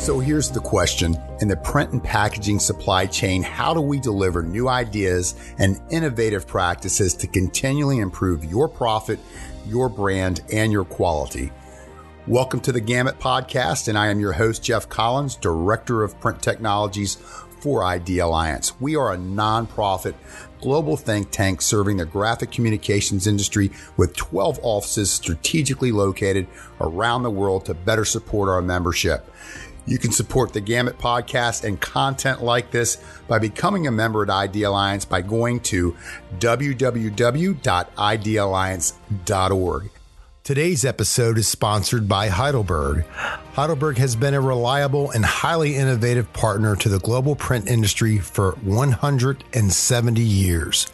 So here's the question in the print and packaging supply chain, how do we deliver new ideas and innovative practices to continually improve your profit, your brand, and your quality? Welcome to the Gamut Podcast, and I am your host, Jeff Collins, Director of Print Technologies for Idealliance. We are a nonprofit global think tank serving the graphic communications industry with 12 offices strategically located around the world to better support our membership. You can support the Gamut podcast and content like this by becoming a member at Idealliance by going to www.idealliance.org. Today's episode is sponsored by Heidelberg. Heidelberg has been a reliable and highly innovative partner to the global print industry for 170 years.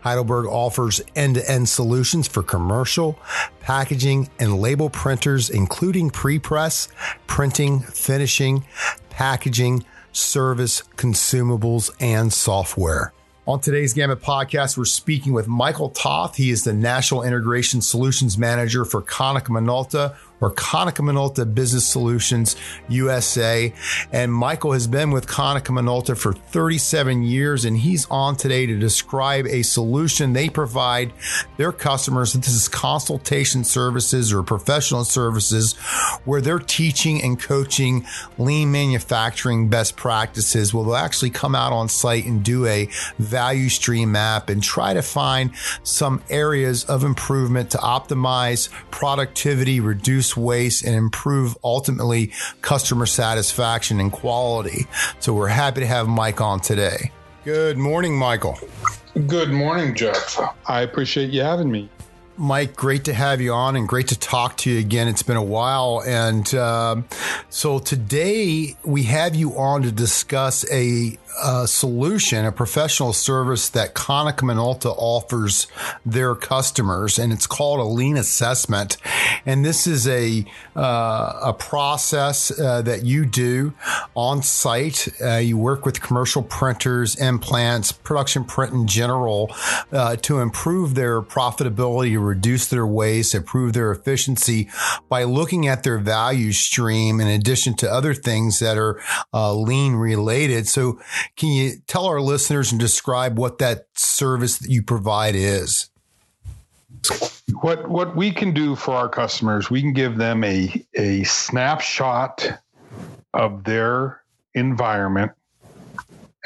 Heidelberg offers end to end solutions for commercial, packaging, and label printers, including pre press, printing, finishing, packaging, service, consumables, and software. On today's Gamut podcast, we're speaking with Michael Toth. He is the National Integration Solutions Manager for Konica Minolta or Konica Minolta Business Solutions USA. And Michael has been with Konica Minolta for 37 years, and he's on today to describe a solution they provide their customers. This is consultation services or professional services where they're teaching and coaching lean manufacturing best practices. Well, they'll actually come out on site and do a value stream map and try to find some areas of improvement to optimize productivity, reduce waste and improve ultimately customer satisfaction and quality. So we're happy to have Mike on today. Good morning, Michael. Good morning, Jeff. I appreciate you having me. Mike, great to have you on and great to talk to you again. It's been a while. And uh, so today we have you on to discuss a a solution, a professional service that Konica Minolta offers their customers, and it's called a lean assessment. And this is a uh, a process uh, that you do on site. Uh, you work with commercial printers, implants, production print in general uh, to improve their profitability, reduce their waste, improve their efficiency by looking at their value stream in addition to other things that are uh, lean related. So can you tell our listeners and describe what that service that you provide is? What what we can do for our customers, we can give them a a snapshot of their environment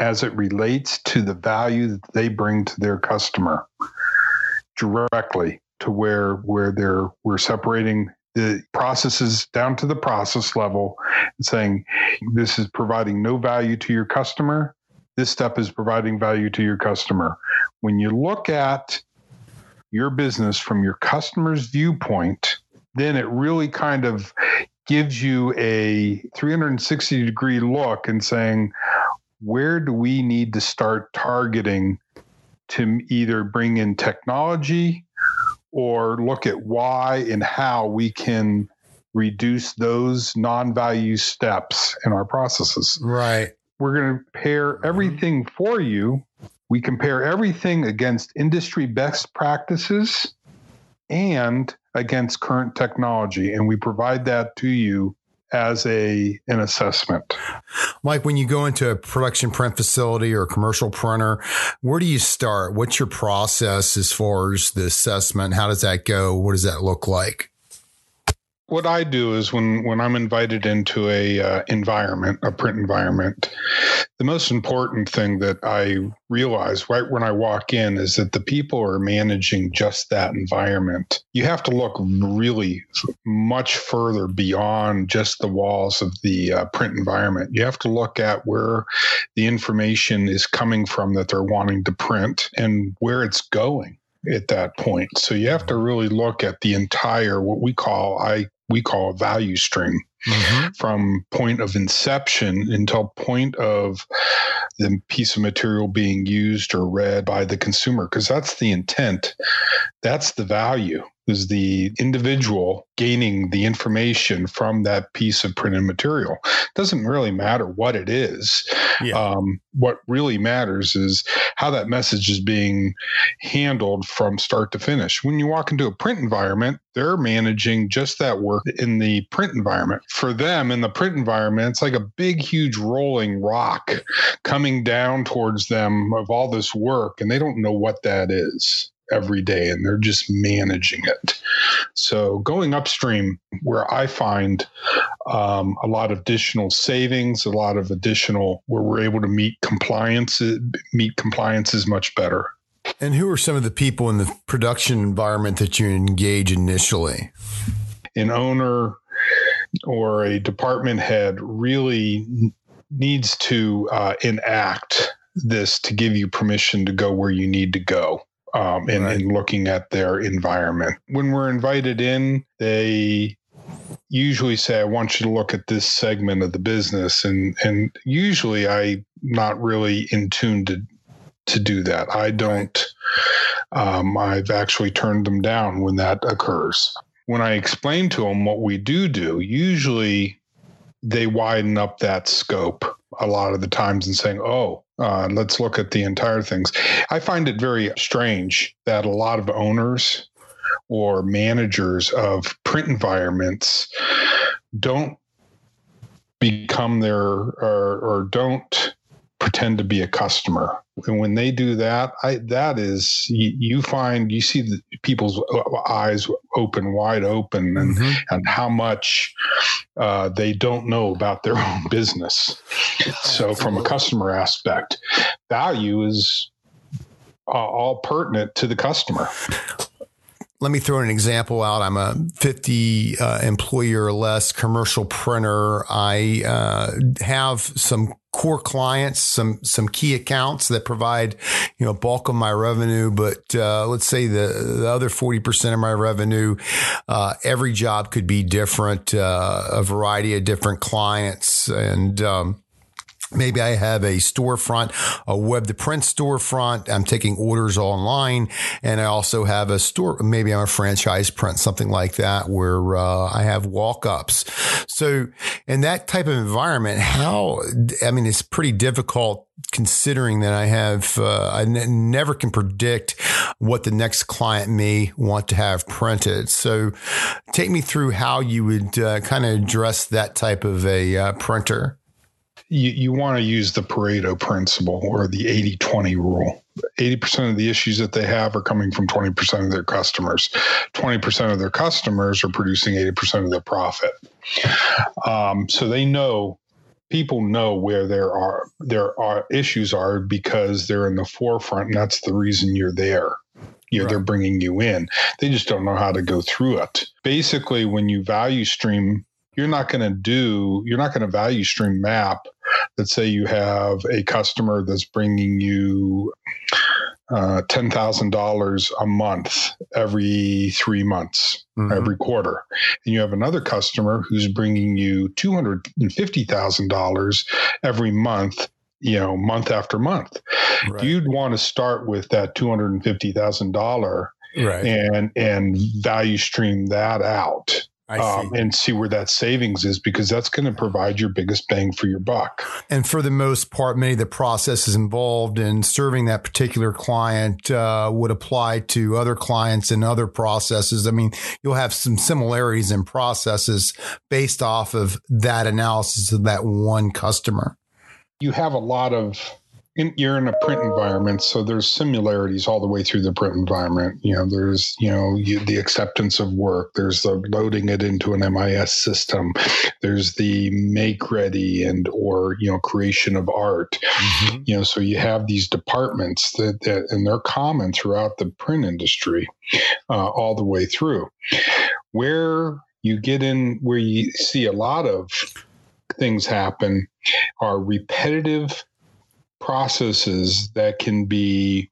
as it relates to the value that they bring to their customer directly to where where they're we're separating the processes down to the process level and saying this is providing no value to your customer this step is providing value to your customer. When you look at your business from your customer's viewpoint, then it really kind of gives you a 360 degree look and saying, where do we need to start targeting to either bring in technology or look at why and how we can reduce those non value steps in our processes? Right. We're going to pair mm-hmm. everything for you. We compare everything against industry best practices and against current technology, and we provide that to you as a an assessment. Mike, when you go into a production print facility or commercial printer, where do you start? What's your process as far as the assessment? How does that go? What does that look like? What I do is when when I'm invited into a uh, environment, a print environment, the most important thing that I realize right when I walk in is that the people are managing just that environment. You have to look really much further beyond just the walls of the uh, print environment. You have to look at where the information is coming from that they're wanting to print and where it's going at that point. So you have to really look at the entire what we call I we call a value stream mm-hmm. from point of inception until point of the piece of material being used or read by the consumer because that's the intent that's the value is the individual gaining the information from that piece of printed material. It doesn't really matter what it is. Yeah. Um, what really matters is how that message is being handled from start to finish. When you walk into a print environment, they're managing just that work in the print environment. For them, in the print environment, it's like a big, huge rolling rock coming down towards them of all this work, and they don't know what that is every day and they're just managing it. So going upstream, where I find um, a lot of additional savings, a lot of additional where we're able to meet compliance, meet compliances much better. And who are some of the people in the production environment that you engage initially? An owner or a department head really needs to uh, enact this to give you permission to go where you need to go um, in, right. in looking at their environment. When we're invited in, they usually say, I want you to look at this segment of the business. And, and usually I'm not really in tune to, to do that. I don't, um, I've actually turned them down when that occurs. When I explain to them what we do do, usually they widen up that scope a lot of the times and saying, oh, uh, let's look at the entire things. I find it very strange that a lot of owners or managers of print environments don't become their or, or don't pretend to be a customer. And when they do that, I, that is, you, you find, you see the people's eyes open wide open and, mm-hmm. and how much uh, they don't know about their own business. So, from a customer aspect, value is uh, all pertinent to the customer let me throw an example out. I'm a 50 uh, employee or less commercial printer. I uh, have some core clients, some some key accounts that provide you know bulk of my revenue. But uh, let's say the the other 40 percent of my revenue, uh, every job could be different, uh, a variety of different clients, and um, Maybe I have a storefront, a web to print storefront. I'm taking orders online and I also have a store. Maybe I'm a franchise print, something like that where uh, I have walk ups. So in that type of environment, how, I mean, it's pretty difficult considering that I have, uh, I n- never can predict what the next client may want to have printed. So take me through how you would uh, kind of address that type of a uh, printer you, you want to use the Pareto principle or the 80 20 rule. 80% of the issues that they have are coming from 20% of their customers. 20% of their customers are producing 80% of their profit. Um, so they know people know where there are there are issues are because they're in the forefront and that's the reason you're there you know, right. they're bringing you in they just don't know how to go through it basically when you value stream you're not going to do you're not going to value stream map let's say you have a customer that's bringing you uh, $10,000 a month every three months, mm-hmm. every quarter. And you have another customer who's bringing you $250,000 every month, you know, month after month. Right. You'd want to start with that $250,000 right. and, and value stream that out um, and see where that savings is because that's going to provide your biggest bang for your buck. And for the most part, many of the processes involved in serving that particular client uh, would apply to other clients and other processes. I mean, you'll have some similarities in processes based off of that analysis of that one customer. You have a lot of in, you're in a print environment, so there's similarities all the way through the print environment. You know, there's you know you, the acceptance of work. There's the loading it into an MIS system. There's the make ready and or you know creation of art. Mm-hmm. You know, so you have these departments that, that and they're common throughout the print industry, uh, all the way through. Where you get in, where you see a lot of things happen, are repetitive processes that can be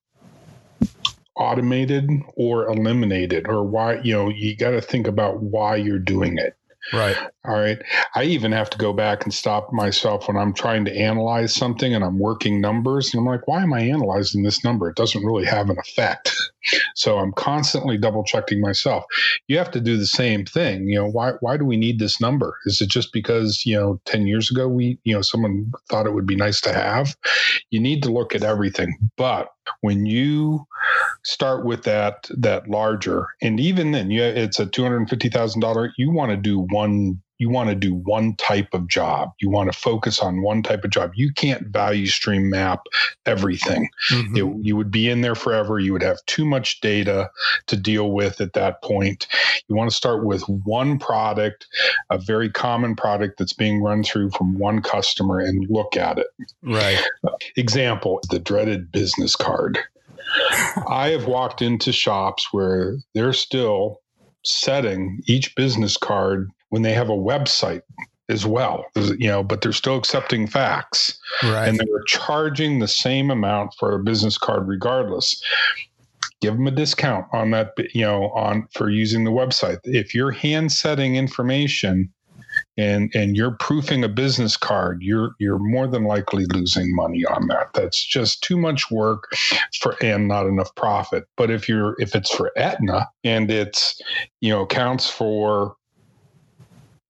automated or eliminated or why you know you got to think about why you're doing it Right. All right. I even have to go back and stop myself when I'm trying to analyze something and I'm working numbers. And I'm like, why am I analyzing this number? It doesn't really have an effect. So I'm constantly double checking myself. You have to do the same thing. You know, why why do we need this number? Is it just because, you know, 10 years ago we, you know, someone thought it would be nice to have? You need to look at everything. But when you start with that that larger and even then yeah it's a $250,000 you want to do one you want to do one type of job. You want to focus on one type of job. You can't value stream map everything. Mm-hmm. It, you would be in there forever. You would have too much data to deal with at that point. You want to start with one product, a very common product that's being run through from one customer and look at it. Right. Example the dreaded business card. I have walked into shops where they're still setting each business card when they have a website as well, you know, but they're still accepting fax. Right. And they're charging the same amount for a business card regardless. Give them a discount on that, you know, on for using the website. If you're hand setting information and and you're proofing a business card, you're you're more than likely losing money on that. That's just too much work for and not enough profit. But if you're if it's for Aetna and it's you know counts for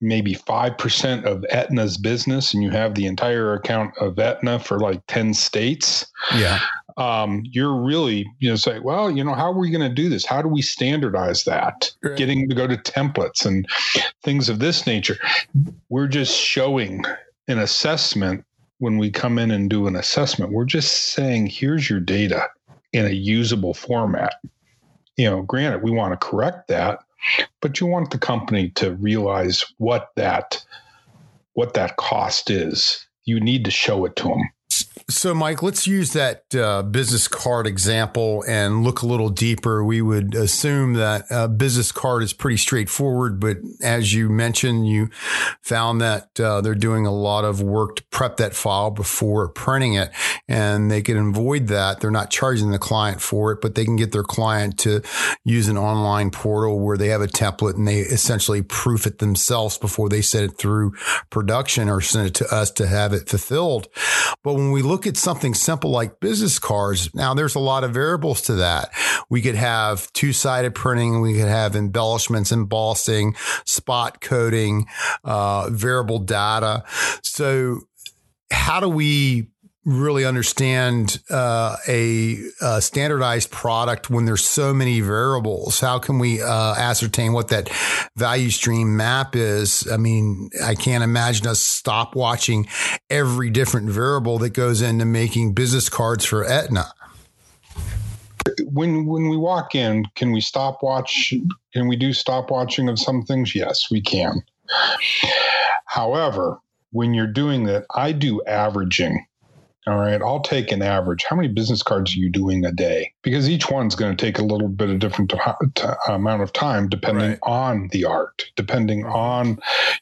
maybe 5% of Aetna's business and you have the entire account of Aetna for like 10 states. Yeah. Um, you're really, you know, say, well, you know, how are we going to do this? How do we standardize that? Right. Getting to go to templates and things of this nature. We're just showing an assessment when we come in and do an assessment. We're just saying, here's your data in a usable format. You know, granted, we want to correct that, but you want the company to realize what that what that cost is. You need to show it to them. So, Mike, let's use that uh, business card example and look a little deeper. We would assume that a business card is pretty straightforward, but as you mentioned, you found that uh, they're doing a lot of work to prep that file before printing it, and they can avoid that. They're not charging the client for it, but they can get their client to use an online portal where they have a template and they essentially proof it themselves before they send it through production or send it to us to have it fulfilled. But when we look at something simple like business cards, now there's a lot of variables to that. We could have two sided printing, we could have embellishments, embossing, spot coating, uh, variable data. So, how do we really understand uh, a, a, standardized product when there's so many variables? How can we uh, ascertain what that value stream map is? I mean, I can't imagine us stop watching every different variable that goes into making business cards for Aetna. When when we walk in, can we stop watch? Can we do stop watching of some things? Yes, we can. However, when you're doing that, I do averaging all right, I'll take an average. How many business cards are you doing a day? Because each one's going to take a little bit of different t- t- amount of time, depending right. on the art, depending mm-hmm. on,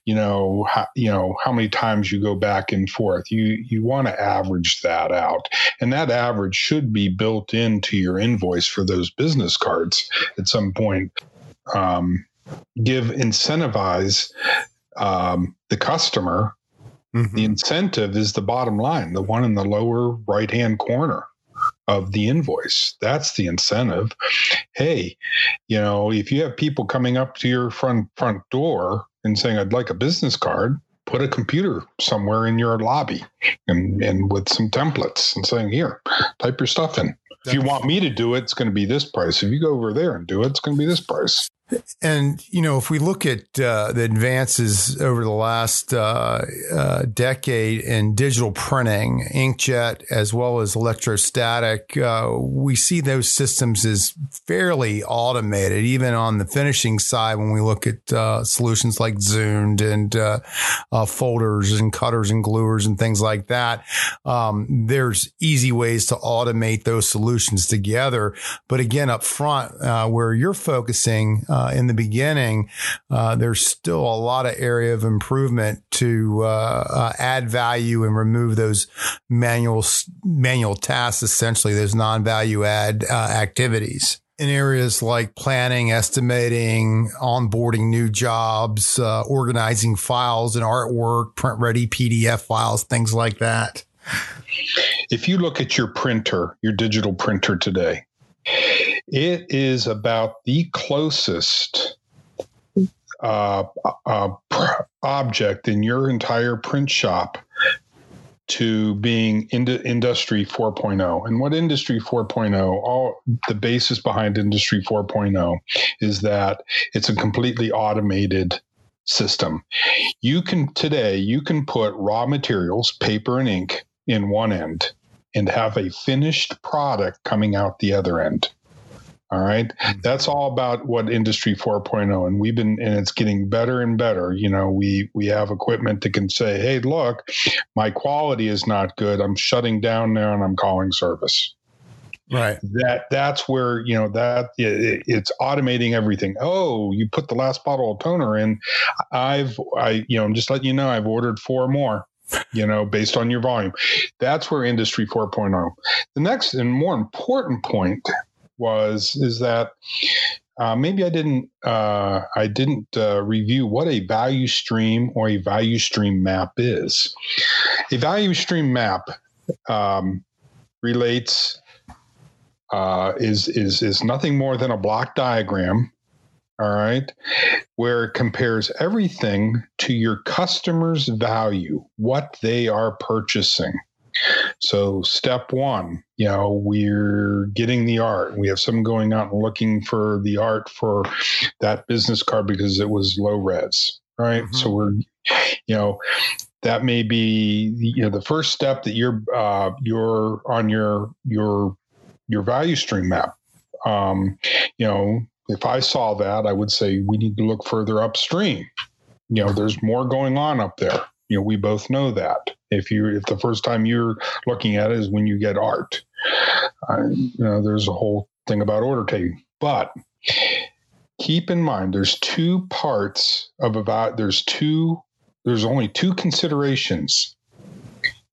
you know, how, you know how many times you go back and forth. You you want to average that out, and that average should be built into your invoice for those business cards at some point. Um, give incentivize um, the customer Mm-hmm. The incentive is the bottom line, the one in the lower right hand corner of the invoice. That's the incentive. Hey, you know, if you have people coming up to your front front door and saying, I'd like a business card, put a computer somewhere in your lobby and, and with some templates and saying, here, type your stuff in. If you want me to do it, it's going to be this price. If you go over there and do it, it's going to be this price. And you know, if we look at uh, the advances over the last uh, uh, decade in digital printing, inkjet as well as electrostatic, uh, we see those systems as fairly automated. Even on the finishing side, when we look at uh, solutions like Zund and uh, folders and cutters and gluers and things like that, um, there's easy ways to automate those solutions together. But again, up front, where you're focusing uh, in the beginning, uh, there's still a lot of area of improvement to uh, uh add value and remove those manual manual tasks, essentially those non value add uh, activities. in areas like planning, estimating, onboarding new jobs, uh, organizing files and artwork, print ready PDF files, things like that. If you look at your printer, your digital printer today, it is about the closest uh, uh, object in your entire print shop to being into industry 4.0 and what industry 4.0 all the basis behind industry 4.0 is that it's a completely automated system. You can today you can put raw materials paper and ink in one end and have a finished product coming out the other end all right. Mm-hmm. That's all about what industry 4.0 and we've been and it's getting better and better. You know, we we have equipment that can say, "Hey, look, my quality is not good. I'm shutting down now and I'm calling service." Right. That that's where, you know, that it, it's automating everything. Oh, you put the last bottle of toner in. I've I you know, I'm just letting you know I've ordered four more you know, based on your volume. That's where Industry 4.0. The next and more important point was is that uh, maybe I didn't uh, I didn't uh, review what a value stream or a value stream map is. A value stream map um, relates uh, is is is nothing more than a block diagram. All right, where it compares everything to your customer's value, what they are purchasing. So, step one, you know, we're getting the art. We have someone going out and looking for the art for that business card because it was low res, right? Mm-hmm. So, we're, you know, that may be you know the first step that you're uh, you're on your your your value stream map. Um, you know, if I saw that, I would say we need to look further upstream. You know, there's more going on up there. You know, we both know that. If you if the first time you're looking at it is when you get art, uh, you know, there's a whole thing about order taking. But keep in mind, there's two parts of about. There's two. There's only two considerations.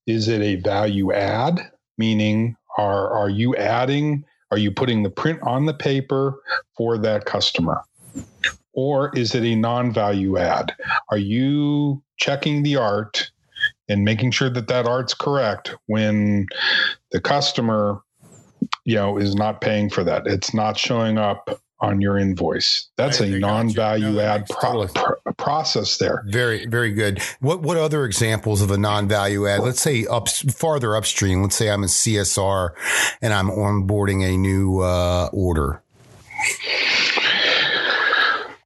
Is it a value add? Meaning, are are you adding? Are you putting the print on the paper for that customer? Or is it a non value add? Are you checking the art and making sure that that art's correct when the customer you know is not paying for that? It's not showing up on your invoice. That's I, a non-value no, add pro- process there. Very very good. What what other examples of a non-value add? Let's say up farther upstream. Let's say i'm a csr and i'm onboarding a new uh, order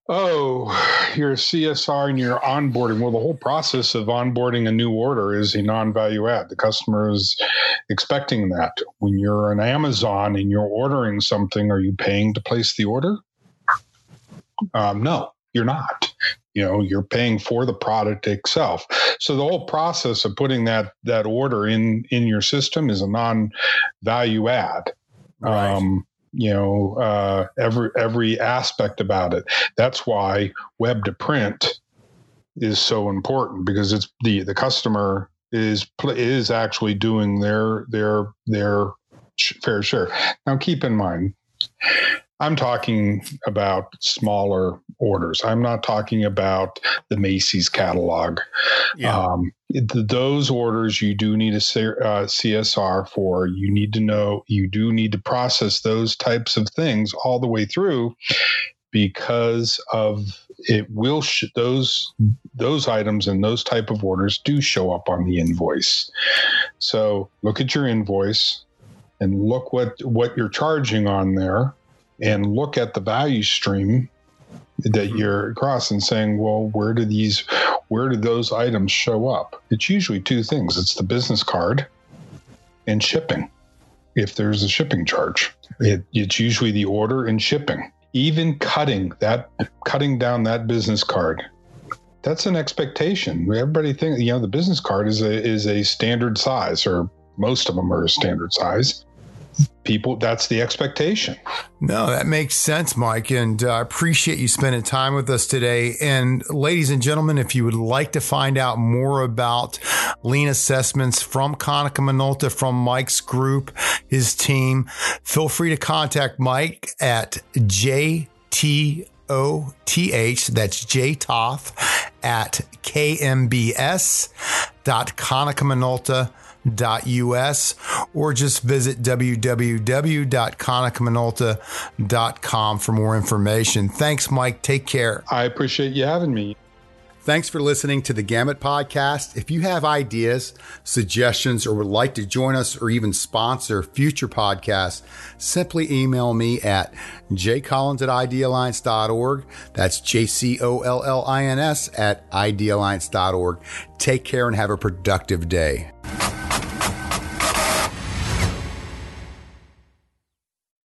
oh you're a CSR and you're onboarding. Well, the whole process of onboarding a new order is a non value add. The customer is expecting that. When you're an Amazon and you're ordering something, are you paying to place the order? Um, no, you're not. You know, you're paying for the product itself. So the whole process of putting that that order in in your system is a non value add. Right. Um, you know uh, every every aspect about it. That's why web to print is so important because it's the the customer is is actually doing their their their fair share. Now keep in mind I'm talking about smaller orders. I'm not talking about the Macy's catalog. Yeah. Um, those orders you do need a uh, CSR for. You need to know, you do need to process those types of things all the way through because of it will sh- those those items and those type of orders do show up on the invoice so look at your invoice and look what what you're charging on there and look at the value stream that mm-hmm. you're across and saying, well, where do these, where do those items show up? It's usually two things. It's the business card and shipping. If there's a shipping charge, it, it's usually the order and shipping. Even cutting that, cutting down that business card, that's an expectation. Everybody think you know the business card is a is a standard size, or most of them are a standard size. People that's the expectation. No that makes sense mike and i uh, appreciate you spending time with us today. And ladies and gentlemen if you would like to find out more about lean assessments from konica minolta from mike's group his team feel free to contact mike at jt O T H, that's J Toth at kmbs.konicaminolta.com us or just visit www.konicaminolta.com for more information. Thanks, Mike. Take care. I appreciate you having me. Thanks for listening to the Gamut Podcast. If you have ideas, suggestions, or would like to join us or even sponsor future podcasts, simply email me at jcollins at idealliance.org. That's J C O L L I N S at idealliance.org. Take care and have a productive day.